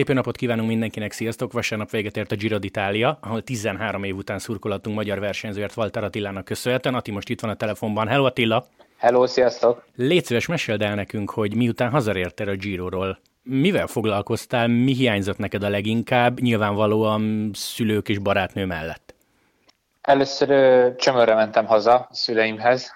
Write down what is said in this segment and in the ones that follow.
Szép napot kívánunk mindenkinek, sziasztok! Vasárnap véget ért a Giro d'Italia, ahol 13 év után szurkolatunk magyar versenyzőért Walter Attilának köszönhetően. Ati most itt van a telefonban. Hello Attila! Hello, sziasztok! Légy szíves, meséld el nekünk, hogy miután hazarértél a Giroról, mivel foglalkoztál, mi hiányzott neked a leginkább, nyilvánvalóan szülők és barátnő mellett? Először csömörre mentem haza a szüleimhez,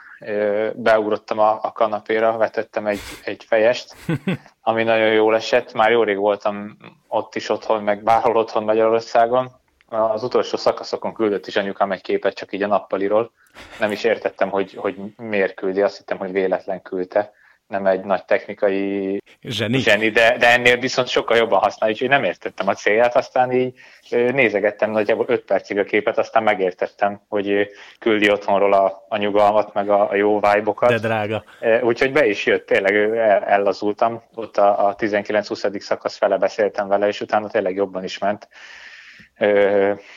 beugrottam a, a kanapéra, vetettem egy, egy fejest, ami nagyon jól esett. Már jó rég voltam ott is otthon, meg bárhol otthon Magyarországon. Az utolsó szakaszokon küldött is anyukám egy képet csak így a nappaliról. Nem is értettem, hogy, hogy miért küldi, azt hittem, hogy véletlen küldte nem egy nagy technikai zseni, zseni de, de ennél viszont sokkal jobban használja, úgyhogy nem értettem a célját, aztán így nézegettem nagyjából 5 percig a képet, aztán megértettem, hogy küldi otthonról a, a nyugalmat, meg a, a jó vibe De drága. Úgyhogy be is jött, tényleg el, ellazultam, ott a, a 19-20. szakasz fele beszéltem vele, és utána tényleg jobban is ment.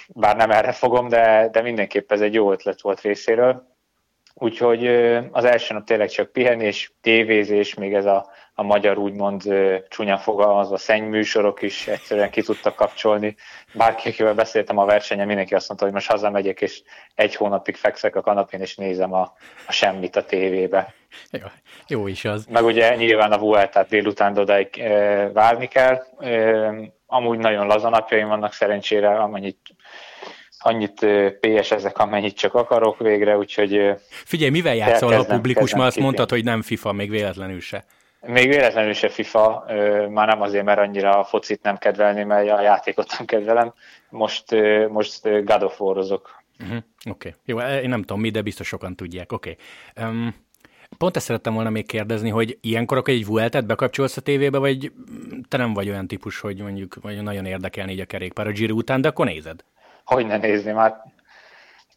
Bár nem erre fogom, de, de mindenképp ez egy jó ötlet volt részéről Úgyhogy az első nap tényleg csak pihenés, tévézés, még ez a, a magyar úgymond csúnya fogalmazva szennyműsorok is egyszerűen ki tudtak kapcsolni. Bárki, akivel beszéltem a versenyen, mindenki azt mondta, hogy most hazamegyek, és egy hónapig fekszek a kanapén, és nézem a, a semmit a tévébe. Jó, jó is az. Meg ugye nyilván a Vueltát délután odáig e, várni kell. E, amúgy nagyon laza napjaim vannak szerencsére, amennyit annyit PS ezek, amennyit csak akarok végre, úgyhogy... Figyelj, mivel játszol a publikus? Már azt mondtad, hogy nem FIFA, még véletlenül se. Még véletlenül se FIFA, már nem azért, mert annyira a focit nem kedvelném, mert a játékot nem kedvelem. Most, most God of War-ozok. Uh-huh. Oké, okay. jó, én nem tudom mi, de biztos sokan tudják. Oké. Okay. Um, pont ezt szerettem volna még kérdezni, hogy ilyenkor akkor egy Vueltet bekapcsolsz a tévébe, vagy te nem vagy olyan típus, hogy mondjuk vagy nagyon érdekelni így a kerékpár a Giro után, de akkor nézed? Hogy ne nézni, már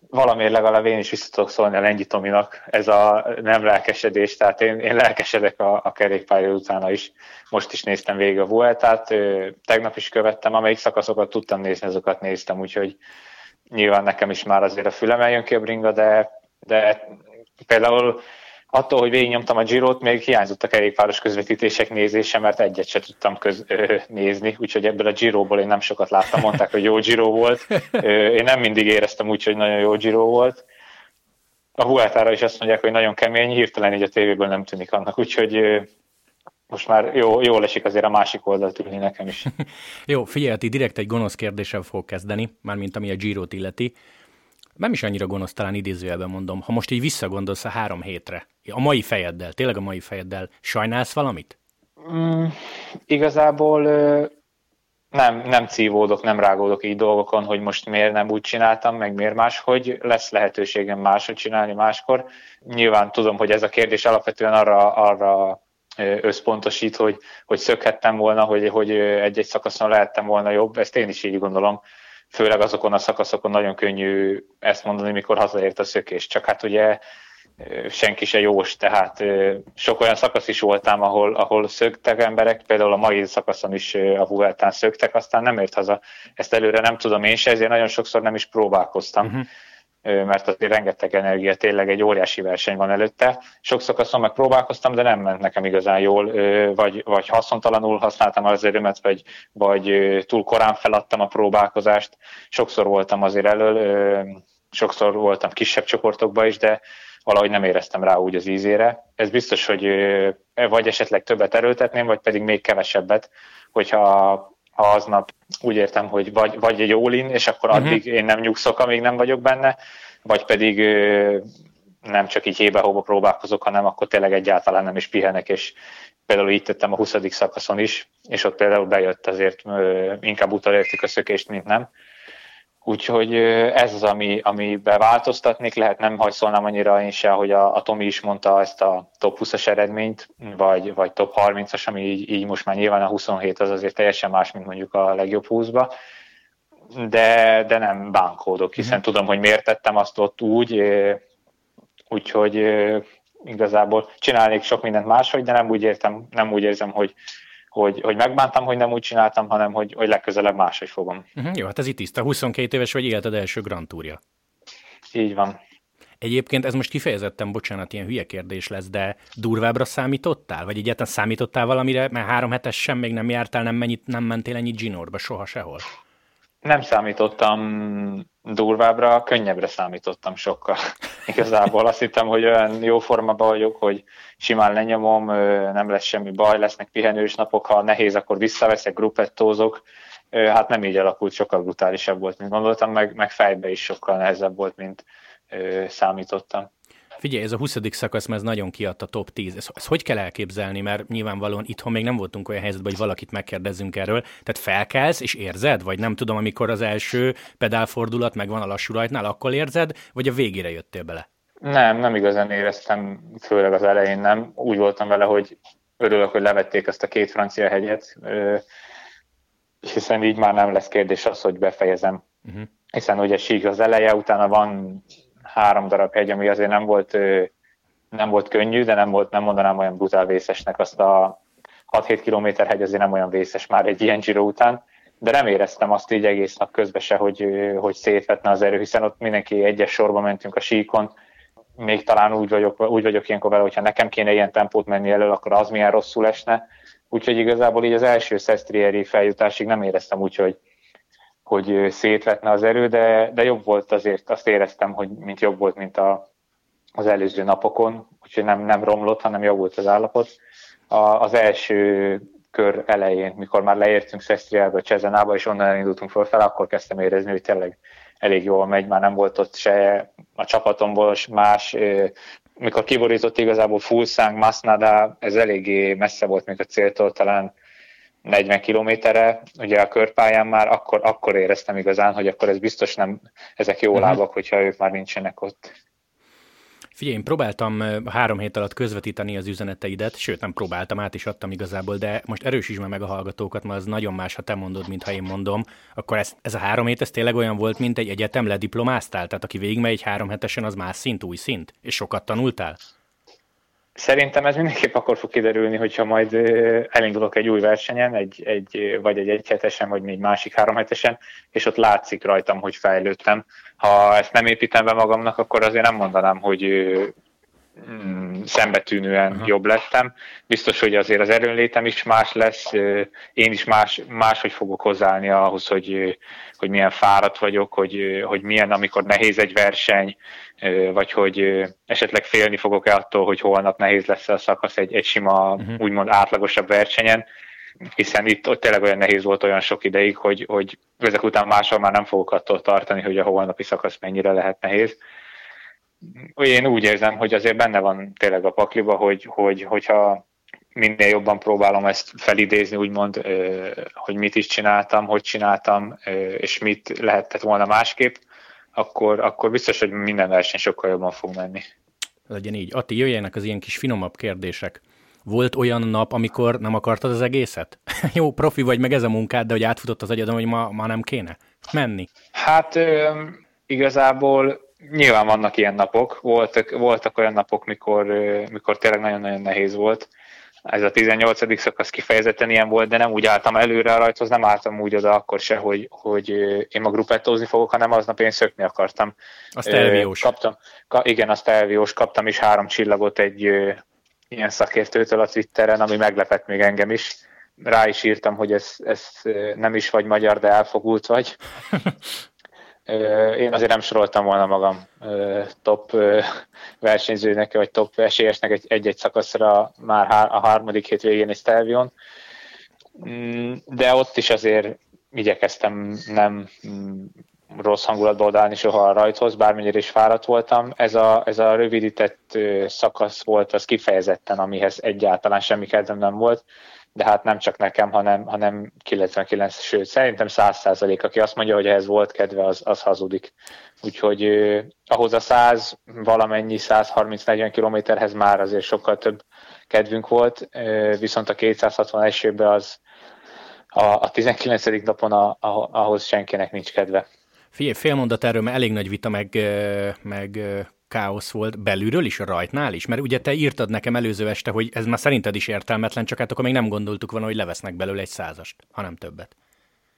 valamiért legalább én is vissza tudok szólni a Lengyi Tominak, ez a nem lelkesedés, tehát én, én lelkesedek a, a kerékpálya utána is. Most is néztem végig a Vueltát, tegnap is követtem, amelyik szakaszokat tudtam nézni, azokat néztem, úgyhogy nyilván nekem is már azért a fülem eljön ki a bringa, de, de például attól, hogy végignyomtam a Girot, még hiányzott a kerékpáros közvetítések nézése, mert egyet se tudtam köz, ö, nézni, úgyhogy ebből a Giroból én nem sokat láttam, mondták, hogy jó Giro volt. Ö, én nem mindig éreztem úgy, hogy nagyon jó Giro volt. A Huátára is azt mondják, hogy nagyon kemény, hirtelen így a tévéből nem tűnik annak, úgyhogy ö, most már jó, jól esik azért a másik oldalt ülni nekem is. jó, figyelj, direkt egy gonosz kérdéssel fog kezdeni, mármint ami a Girot illeti nem is annyira gonosz, talán idézőjelben mondom, ha most így visszagondolsz a három hétre, a mai fejeddel, tényleg a mai fejeddel, sajnálsz valamit? Mm, igazából nem, nem cívódok, nem rágódok így dolgokon, hogy most miért nem úgy csináltam, meg miért máshogy, lesz lehetőségem máshogy csinálni máskor. Nyilván tudom, hogy ez a kérdés alapvetően arra, arra összpontosít, hogy, hogy szökhettem volna, hogy, hogy egy-egy szakaszon lehettem volna jobb, ezt én is így gondolom főleg azokon a szakaszokon nagyon könnyű ezt mondani, mikor hazaért a szökés. Csak hát ugye senki se jós, tehát sok olyan szakasz is voltám, ahol, ahol szöktek emberek, például a mai szakaszon is a Vueltán szöktek, aztán nem ért haza. Ezt előre nem tudom én se, ezért nagyon sokszor nem is próbálkoztam. Uh-huh mert azért rengeteg energia, tényleg egy óriási verseny van előtte. Sok szakaszon meg próbálkoztam, de nem ment nekem igazán jól, vagy, vagy haszontalanul használtam az erőmet, vagy, vagy túl korán feladtam a próbálkozást. Sokszor voltam azért elől, sokszor voltam kisebb csoportokban is, de valahogy nem éreztem rá úgy az ízére. Ez biztos, hogy vagy esetleg többet erőltetném, vagy pedig még kevesebbet, hogyha ha aznap úgy értem, hogy vagy, vagy egy all és akkor uh-huh. addig én nem nyugszok, amíg nem vagyok benne, vagy pedig nem csak így hébe-hóba próbálkozok, hanem akkor tényleg egyáltalán nem is pihenek, és például így tettem a 20. szakaszon is, és ott például bejött azért, inkább utalértük a szökést, mint nem. Úgyhogy ez az, ami, ami beváltoztatnék, lehet nem hajszolnám annyira én se, hogy a, a Tomi is mondta ezt a top 20-as eredményt, vagy, vagy top 30-as, ami így, így most már nyilván a 27 az azért teljesen más, mint mondjuk a legjobb 20-ba, de, de nem bánkódok, hiszen mm. tudom, hogy miért tettem azt ott úgy, úgyhogy igazából csinálnék sok mindent máshogy, de nem úgy, értem, nem úgy érzem, hogy, hogy, hogy megbántam, hogy nem úgy csináltam, hanem hogy, hogy legközelebb máshogy fogom. Uh-huh, jó, hát ez itt tiszta. 22 éves vagy életed első Grand Tourja. Így van. Egyébként ez most kifejezetten, bocsánat, ilyen hülye kérdés lesz, de durvábbra számítottál? Vagy egyáltalán számítottál valamire, mert három hetes sem még nem jártál, nem, mennyit, nem mentél ennyi Ginorba soha sehol? Nem számítottam durvábbra, könnyebbre számítottam sokkal. Igazából azt hittem, hogy olyan jó formában vagyok, hogy simán lenyomom, nem lesz semmi baj, lesznek pihenős napok, ha nehéz, akkor visszaveszek, gruppettózok. Hát nem így alakult, sokkal brutálisabb volt, mint gondoltam, meg, meg fejbe is sokkal nehezebb volt, mint számítottam. Figyelj, ez a 20. szakasz, mert ez nagyon kiadta top 10. Ezt, ezt hogy kell elképzelni, mert nyilvánvalóan itthon még nem voltunk olyan helyzetben, hogy valakit megkérdezzünk erről. Tehát felkelsz és érzed, vagy nem tudom, amikor az első pedálfordulat megvan a lassú rajtnál, akkor érzed, vagy a végére jöttél bele? Nem, nem igazán éreztem, főleg az elején nem. Úgy voltam vele, hogy örülök, hogy levették ezt a két francia hegyet, hiszen így már nem lesz kérdés az, hogy befejezem. Uh-huh. Hiszen ugye sík az eleje, utána van három darab hegy, ami azért nem volt, nem volt könnyű, de nem volt, nem mondanám olyan brutál vészesnek azt a 6-7 km hegy azért nem olyan vészes már egy ilyen Giro után, de nem éreztem azt így egész nap közben se, hogy, hogy szétvetne az erő, hiszen ott mindenki egyes sorba mentünk a síkon, még talán úgy vagyok, úgy vagyok ilyenkor vele, hogyha nekem kéne ilyen tempót menni elő, akkor az milyen rosszul esne. Úgyhogy igazából így az első Szestrieri feljutásig nem éreztem úgy, hogy, hogy szétvetne az erő, de, de jobb volt azért, azt éreztem, hogy mint jobb volt, mint a, az előző napokon, úgyhogy nem, nem romlott, hanem jobb volt az állapot. A, az első kör elején, mikor már leértünk Szesztriába, Csezenába, és onnan indultunk fel, akkor kezdtem érezni, hogy tényleg elég jól megy, már nem volt ott se a csapatomból más, mikor kiborított igazából Fulszánk, Masnada, ez eléggé messze volt még a céltól, talán 40 kilométerre, ugye a körpályán már, akkor, akkor éreztem igazán, hogy akkor ez biztos nem, ezek jó uh-huh. lábak, hogyha ők már nincsenek ott. Figyelj, én próbáltam három hét alatt közvetíteni az üzeneteidet, sőt nem próbáltam, át is adtam igazából, de most erősítsd meg a hallgatókat, mert az nagyon más, ha te mondod, mint ha én mondom. Akkor ez, ez a három hét, ez tényleg olyan volt, mint egy egyetem lediplomáztál? Tehát aki végigmegy egy három hetesen, az más szint, új szint? És sokat tanultál? Szerintem ez mindenképp akkor fog kiderülni, hogyha majd elindulok egy új versenyen, egy, egy, vagy egy egyhetesen, vagy még másik háromhetesen, és ott látszik rajtam, hogy fejlődtem. Ha ezt nem építem be magamnak, akkor azért nem mondanám, hogy mm, szembetűnően uh-huh. jobb lettem. Biztos, hogy azért az erőnlétem is más lesz, én is más, máshogy fogok hozzáállni ahhoz, hogy, hogy milyen fáradt vagyok, hogy, hogy milyen, amikor nehéz egy verseny, vagy hogy esetleg félni fogok-e attól, hogy holnap nehéz lesz a szakasz egy, egy sima, uh-huh. úgymond átlagosabb versenyen, hiszen itt ott tényleg olyan nehéz volt olyan sok ideig, hogy, hogy ezek után máshol már nem fogok attól tartani, hogy a holnapi szakasz mennyire lehet nehéz. Én úgy érzem, hogy azért benne van tényleg a pakliba, hogy, hogy hogyha minél jobban próbálom ezt felidézni, úgymond, hogy mit is csináltam, hogy csináltam, és mit lehetett volna másképp, akkor, akkor biztos, hogy minden verseny sokkal jobban fog menni. Legyen így. Atti, jöjjenek az ilyen kis finomabb kérdések. Volt olyan nap, amikor nem akartad az egészet? Jó, profi vagy, meg ez a munkád, de hogy átfutott az agyadon, hogy ma, ma nem kéne menni? Hát ö, igazából nyilván vannak ilyen napok. Voltak, voltak olyan napok, mikor, mikor tényleg nagyon-nagyon nehéz volt ez a 18. szakasz kifejezetten ilyen volt, de nem úgy álltam előre a rajthoz, nem álltam úgy oda akkor se, hogy, hogy én ma gruppettózni fogok, hanem aznap én szökni akartam. Azt elviós. Kaptam, ka, igen, azt elviós, kaptam is három csillagot egy ö, ilyen szakértőtől a Twitteren, ami meglepett még engem is. Rá is írtam, hogy ez, ez nem is vagy magyar, de elfogult vagy. Én azért nem soroltam volna magam top versenyzőnek, vagy top esélyesnek egy-egy szakaszra már a harmadik hét végén egy Stelvion. Mm, de ott is azért igyekeztem nem mm, rossz hangulatba odállni soha a rajthoz, bármennyire is fáradt voltam. Ez a, ez a rövidített szakasz volt az kifejezetten, amihez egyáltalán semmi kedvem nem volt de hát nem csak nekem, hanem, hanem 99, sőt, szerintem 100 százalék, aki azt mondja, hogy ehhez volt kedve, az, az hazudik. Úgyhogy eh, ahhoz a 100 valamennyi 130-40 kilométerhez már azért sokkal több kedvünk volt, eh, viszont a 260 esőben az a, a 19. napon a, a, ahhoz senkinek nincs kedve. Figyelj, fél mondat erről, mert elég nagy vita, meg, meg káosz volt belülről is, a rajtnál is? Mert ugye te írtad nekem előző este, hogy ez már szerinted is értelmetlen, csak hát akkor még nem gondoltuk volna, hogy levesznek belőle egy százast, hanem többet.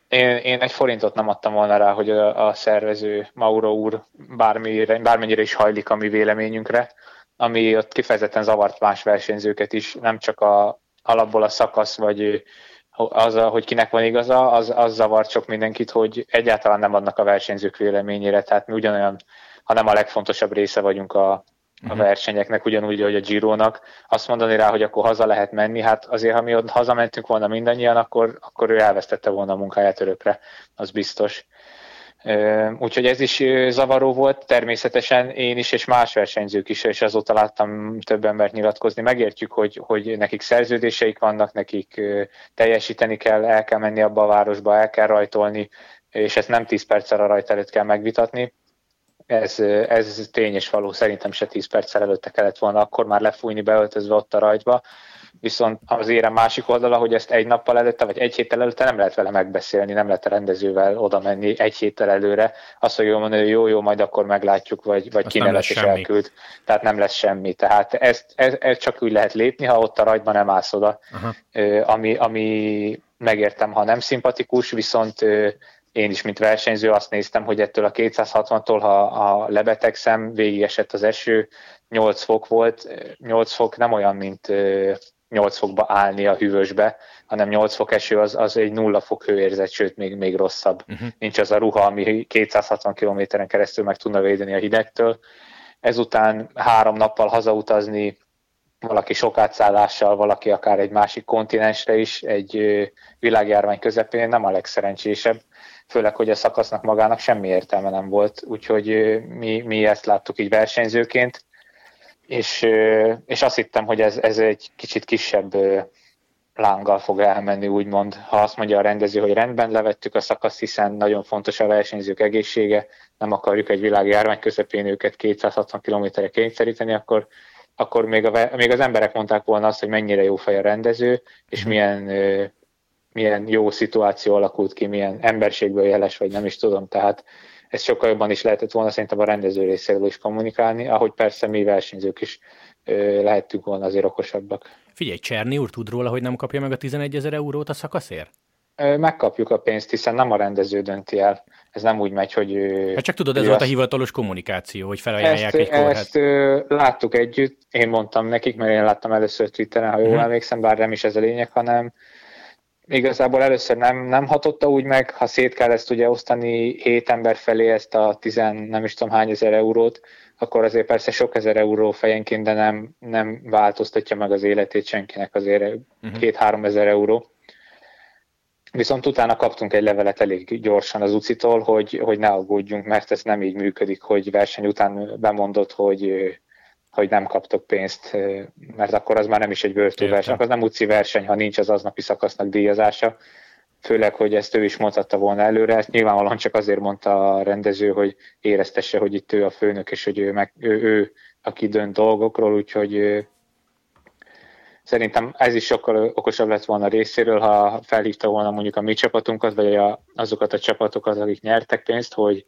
én, én egy forintot nem adtam volna rá, hogy a, a szervező Mauro úr bármire, bármennyire is hajlik a mi véleményünkre, ami ott kifejezetten zavart más versenyzőket is, nem csak a, alapból a szakasz, vagy az, hogy kinek van igaza, az, az zavart sok mindenkit, hogy egyáltalán nem adnak a versenyzők véleményére, tehát mi ugyanolyan, hanem a legfontosabb része vagyunk a, a uh-huh. versenyeknek, ugyanúgy, hogy a Gironak, azt mondani rá, hogy akkor haza lehet menni, hát azért, ha mi ott hazamentünk volna mindannyian, akkor, akkor ő elvesztette volna a munkáját örökre, az biztos. Úgyhogy ez is zavaró volt, természetesen én is, és más versenyzők is, és azóta láttam több embert nyilatkozni. Megértjük, hogy, hogy nekik szerződéseik vannak, nekik teljesíteni kell, el kell menni abba a városba, el kell rajtolni, és ezt nem 10 perccel a rajt előtt kell megvitatni, ez, ez tény és való, szerintem se 10 perccel előtte kellett volna akkor már lefújni beöltözve ott a rajtba, viszont az érem másik oldala, hogy ezt egy nappal előtte, vagy egy héttel előtte nem lehet vele megbeszélni, nem lehet a rendezővel oda menni egy héttel előre, azt fogja mondani, hogy jó, jó, majd akkor meglátjuk, vagy, vagy kinevet és elküld. Tehát nem lesz semmi. Tehát ezt, ez, ez csak úgy lehet lépni, ha ott a rajtban nem állsz oda, Aha. ami, ami megértem, ha nem szimpatikus, viszont én is, mint versenyző azt néztem, hogy ettől a 260-tól, ha, ha lebetegszem, esett az eső, 8 fok volt, 8 fok nem olyan, mint 8 fokba állni a hűvösbe, hanem 8 fok eső az, az egy nulla fok hőérzet, sőt még, még rosszabb. Uh-huh. Nincs az a ruha, ami 260 kilométeren keresztül meg tudna védeni a hidegtől. Ezután három nappal hazautazni, valaki sok átszállással, valaki akár egy másik kontinensre is, egy világjárvány közepén nem a legszerencsésebb főleg, hogy a szakasznak magának semmi értelme nem volt, úgyhogy mi, mi ezt láttuk így versenyzőként, és, és azt hittem, hogy ez, ez egy kicsit kisebb lánggal fog elmenni, úgymond. Ha azt mondja a rendező, hogy rendben levettük a szakaszt, hiszen nagyon fontos a versenyzők egészsége, nem akarjuk egy világjárvány közepén őket 260 km-re kényszeríteni, akkor, akkor még, a, még az emberek mondták volna azt, hogy mennyire jó fej a rendező, és mhm. milyen milyen jó szituáció alakult ki, milyen emberségből jeles, vagy nem is tudom, tehát ezt sokkal jobban is lehetett volna szerintem a rendező részéről is kommunikálni, ahogy persze mi versenyzők is ö, lehettünk volna azért okosabbak. Figyelj, Cserni úr tud róla, hogy nem kapja meg a 11 ezer eurót a szakaszért? Megkapjuk a pénzt, hiszen nem a rendező dönti el. Ez nem úgy megy, hogy... Hát csak tudod, ez volt a hivatalos kommunikáció, hogy felajánlják ezt, egy kórhát. Ezt láttuk együtt, én mondtam nekik, mert én láttam először Twitteren, ha jól uh-huh. emlékszem, bár nem is ez a lényeg, hanem igazából először nem, nem hatotta úgy meg, ha szét kell ezt ugye osztani hét ember felé ezt a tizen, nem is tudom hány ezer eurót, akkor azért persze sok ezer euró fejenként, de nem, nem változtatja meg az életét senkinek azért uh-huh. két-három ezer euró. Viszont utána kaptunk egy levelet elég gyorsan az UCI-tól, hogy, hogy ne aggódjunk, mert ez nem így működik, hogy verseny után bemondott, hogy hogy nem kaptok pénzt, mert akkor az már nem is egy bőrtúverseny, az nem utci verseny, ha nincs az aznapi szakasznak díjazása, főleg, hogy ezt ő is mondhatta volna előre, ezt nyilvánvalóan csak azért mondta a rendező, hogy éreztesse, hogy itt ő a főnök, és hogy ő, meg, ő, ő aki dönt dolgokról, úgyhogy szerintem ez is sokkal okosabb lett volna részéről, ha felhívta volna mondjuk a mi csapatunkat, vagy a, azokat a csapatokat, akik nyertek pénzt, hogy,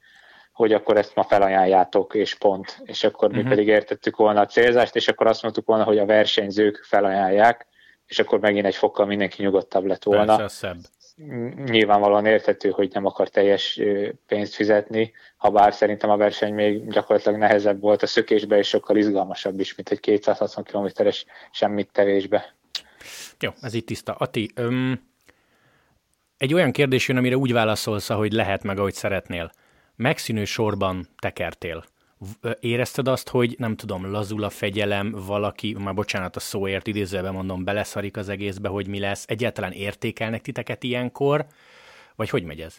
hogy akkor ezt ma felajánljátok, és pont. És akkor uh-huh. mi mhm. pedig értettük volna a célzást, és akkor azt mondtuk volna, hogy a versenyzők felajánlják, és akkor megint egy fokkal mindenki nyugodtabb lett volna. Persze, szebb. Nyilvánvalóan érthető, hogy nem akar teljes pénzt fizetni, ha bár szerintem a verseny még gyakorlatilag nehezebb volt a szökésbe, és sokkal izgalmasabb is, mint egy 260 kilométeres semmit tevésbe. Jó, ez itt tiszta. Ati, öm, egy olyan kérdés jön, amire úgy válaszolsz, hogy lehet meg, ahogy szeretnél megszínű sorban tekertél. Érezted azt, hogy nem tudom, lazul a fegyelem, valaki, már bocsánat a szóért, idézőben mondom, beleszarik az egészbe, hogy mi lesz, egyáltalán értékelnek titeket ilyenkor, vagy hogy megy ez?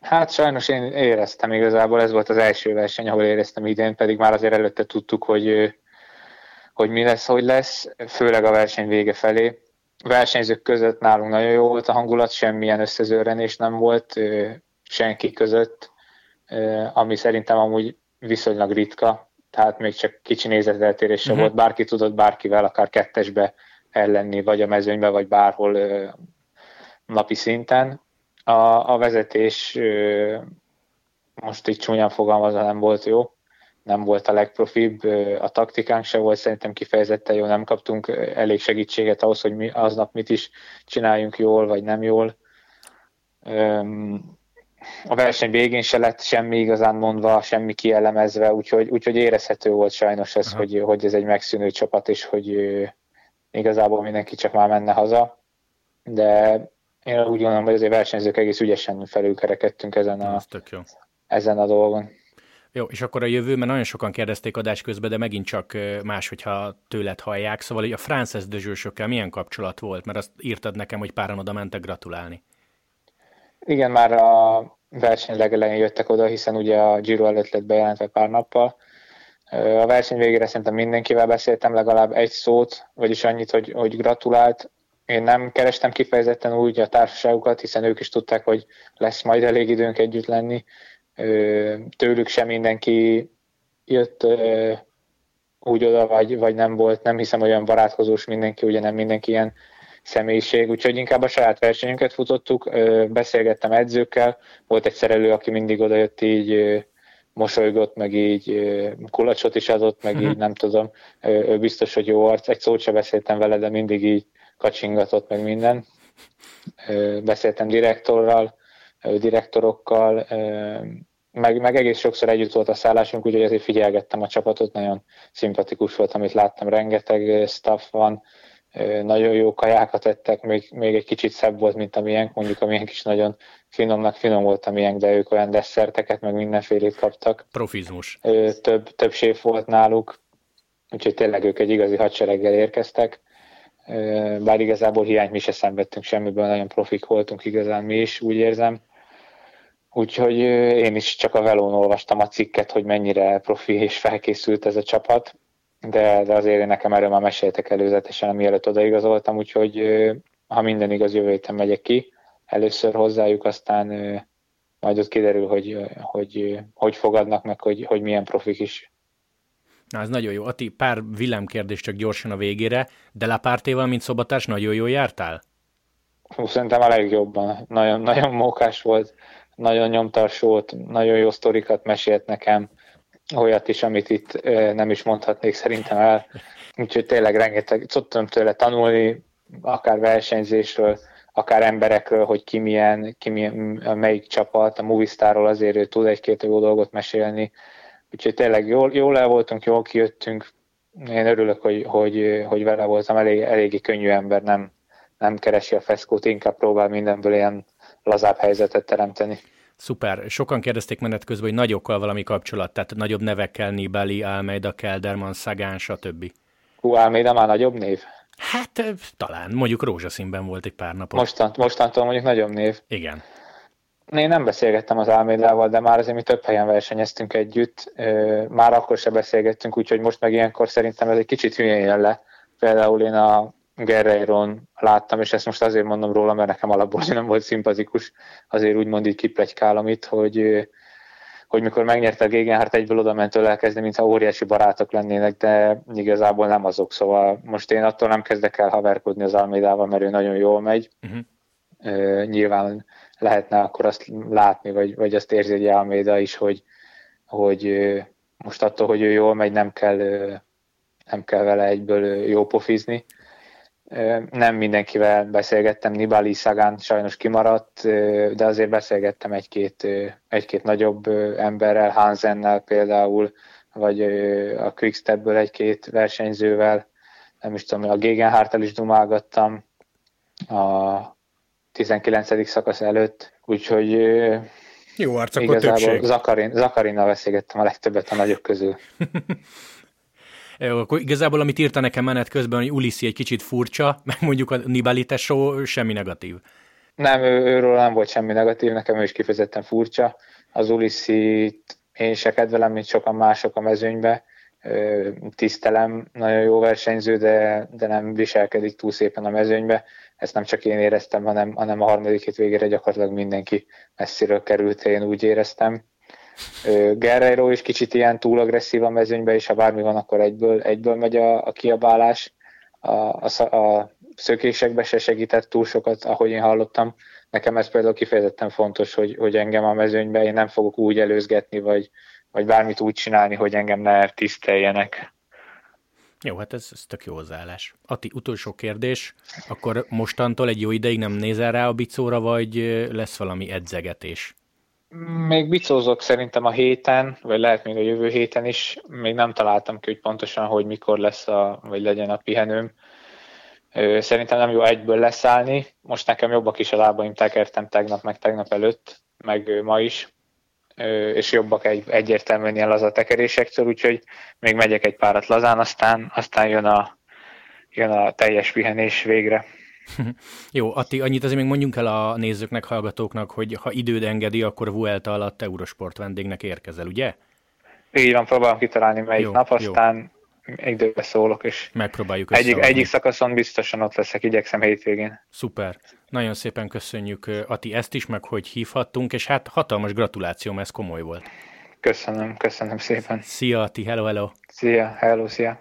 Hát sajnos én éreztem igazából, ez volt az első verseny, ahol éreztem idén, pedig már azért előtte tudtuk, hogy, hogy mi lesz, hogy lesz, főleg a verseny vége felé. A versenyzők között nálunk nagyon jó volt a hangulat, semmilyen összezőrenés nem volt senki között, ami szerintem amúgy viszonylag ritka, tehát még csak kicsi nézeteltérés sem uh-huh. volt, bárki tudott bárkivel akár kettesbe ellenni, vagy a mezőnybe, vagy bárhol napi szinten. A, a vezetés most így csúnyán fogalmazva nem volt jó, nem volt a legprofibb, a taktikánk se volt szerintem kifejezetten jó, nem kaptunk elég segítséget ahhoz, hogy mi aznap mit is csináljunk jól, vagy nem jól a verseny végén se lett semmi igazán mondva, semmi kielemezve, úgyhogy, úgyhogy érezhető volt sajnos ez, hogy, hogy ez egy megszűnő csapat, és hogy igazából mindenki csak már menne haza. De én úgy gondolom, hogy azért versenyzők egész ügyesen felülkerekedtünk ezen a, ezen a dolgon. Jó, és akkor a jövő, mert nagyon sokan kérdezték adás közben, de megint csak más, hogyha tőled hallják. Szóval hogy a Frances Dezsősökkel milyen kapcsolat volt? Mert azt írtad nekem, hogy páran oda mentek gratulálni. Igen, már a verseny legelején jöttek oda, hiszen ugye a Giro előtt lett bejelentve pár nappal. A verseny végére szerintem mindenkivel beszéltem legalább egy szót, vagyis annyit, hogy, hogy gratulált. Én nem kerestem kifejezetten úgy a társaságukat, hiszen ők is tudták, hogy lesz majd elég időnk együtt lenni. Tőlük sem mindenki jött úgy oda, vagy, vagy nem volt, nem hiszem olyan barátkozós mindenki, ugye nem mindenki ilyen személyiség, úgyhogy inkább a saját versenyünket futottuk, beszélgettem edzőkkel, volt egy szerelő, aki mindig odajött így mosolygott, meg így kulacsot is adott, meg így mhm. nem tudom, ő biztos, hogy jó arc, egy szót sem beszéltem vele, de mindig így kacsingatott, meg minden. Beszéltem direktorral, direktorokkal, meg, meg egész sokszor együtt volt a szállásunk, úgyhogy azért figyelgettem a csapatot, nagyon szimpatikus volt, amit láttam, rengeteg staff van, nagyon jó kajákat ettek, még, még egy kicsit szebb volt, mint a miénk, mondjuk a miénk is nagyon finomnak finom volt a miénk, de ők olyan desszerteket, meg mindenfélét kaptak. Profizmus. Több, több séf volt náluk, úgyhogy tényleg ők egy igazi hadsereggel érkeztek. Bár igazából hiányt mi se szenvedtünk semmiből, nagyon profik voltunk igazán mi is, úgy érzem. Úgyhogy én is csak a velón olvastam a cikket, hogy mennyire profi és felkészült ez a csapat de, de azért én nekem erről már meséltek előzetesen, mielőtt odaigazoltam, úgyhogy ha minden igaz, jövő héten megyek ki, először hozzájuk, aztán majd ott kiderül, hogy hogy, hogy fogadnak meg, hogy, hogy milyen profik is. Na, ez nagyon jó. Ati, pár villámkérdés csak gyorsan a végére, de Lapártéval, mint szobatárs, nagyon jól jártál? Hú, szerintem a legjobban. Nagyon, nagyon mókás volt, nagyon nyomtas volt, nagyon jó sztorikat mesélt nekem olyat is, amit itt nem is mondhatnék szerintem el. Úgyhogy tényleg rengeteg tudtam tőle tanulni, akár versenyzésről, akár emberekről, hogy ki milyen, ki milyen melyik csapat, a Movistarról azért ő tud egy-két jó dolgot mesélni. Úgyhogy tényleg jól, jól el voltunk, jól kijöttünk. Én örülök, hogy, hogy, hogy vele voltam, elég, eléggé könnyű ember, nem, nem keresi a feszkót, inkább próbál mindenből ilyen lazább helyzetet teremteni. Szuper. Sokan kérdezték menet közben, hogy nagyokkal valami kapcsolat, tehát nagyobb nevekkel, Nibali, Almeida, Kelderman, Szagán, stb. Hú, Almeida már nagyobb név? Hát talán, mondjuk rózsaszínben volt egy pár napot. Mostant, mostantól mondjuk nagyobb név. Igen. Én nem beszélgettem az Almeidával, de már azért mi több helyen versenyeztünk együtt. Már akkor se beszélgettünk, úgyhogy most meg ilyenkor szerintem ez egy kicsit hülyén jön le. Például én a Guerreiron láttam, és ezt most azért mondom róla, mert nekem alapból nem volt szimpatikus, azért úgymond így kiplegykálom itt, hogy, hogy mikor megnyerte a Gegenhardt egyből oda ment elkezdeni, mintha óriási barátok lennének, de igazából nem azok, szóval most én attól nem kezdek el haverkodni az Almeidával, mert ő nagyon jól megy. Uh-huh. Uh, nyilván lehetne akkor azt látni, vagy, vagy azt érzi egy Almeida is, hogy, hogy uh, most attól, hogy ő jól megy, nem kell, uh, nem kell vele egyből jó pofizni nem mindenkivel beszélgettem, Nibali Szagán sajnos kimaradt, de azért beszélgettem egy-két, egy-két nagyobb emberrel, Hansennel például, vagy a Quickstepből egy-két versenyzővel, nem is tudom, a Gegenharttal is dumálgattam a 19. szakasz előtt, úgyhogy jó arc, akkor igazából Zakarin, Zakarinnal beszélgettem a legtöbbet a nagyok közül. Akkor igazából, amit írta nekem menet közben, hogy Ulissi egy kicsit furcsa, meg mondjuk a Nibali tesó semmi negatív. Nem, ő, őről nem volt semmi negatív, nekem ő is kifejezetten furcsa. Az ulissi én se kedvelem, mint sokan mások a mezőnybe. Tisztelem, nagyon jó versenyző, de, de nem viselkedik túl szépen a mezőnybe. Ezt nem csak én éreztem, hanem, hanem a harmadik hét végére gyakorlatilag mindenki messziről került, én úgy éreztem Guerrero is kicsit ilyen túl agresszív a mezőnybe, és ha bármi van, akkor egyből, egyből megy a, a kiabálás. A, a, a szökésekbe se segített túl sokat, ahogy én hallottam. Nekem ez például kifejezetten fontos, hogy, hogy engem a mezőnybe én nem fogok úgy előzgetni, vagy, vagy bármit úgy csinálni, hogy engem ne tiszteljenek. Jó, hát ez, ez tök jó hozzáállás. Ati, utolsó kérdés, akkor mostantól egy jó ideig nem nézel rá a bicóra, vagy lesz valami edzegetés? Még bicózok szerintem a héten, vagy lehet még a jövő héten is. Még nem találtam ki, hogy pontosan, hogy mikor lesz, a, vagy legyen a pihenőm. Szerintem nem jó egyből leszállni. Most nekem jobbak is a lábaim, tekertem tegnap, meg tegnap előtt, meg ma is és jobbak egy, egyértelműen ilyen laza tekerésektől, úgyhogy még megyek egy párat lazán, aztán, aztán jön, a, jön a teljes pihenés végre. Jó, Atti, annyit azért még mondjunk el a nézőknek, hallgatóknak, hogy ha időd engedi, akkor Vuelta alatt Eurosport vendégnek érkezel, ugye? Így van, próbálom kitalálni melyik jó, nap, aztán jó. időbe szólok, és megpróbáljuk egyik, egyik szakaszon biztosan ott leszek, igyekszem hétvégén. Szuper. Nagyon szépen köszönjük, Ati, ezt is, meg hogy hívhattunk, és hát hatalmas gratuláció ez komoly volt. Köszönöm, köszönöm szépen. Szia, Ati, hello, hello. Szia, hello, szia.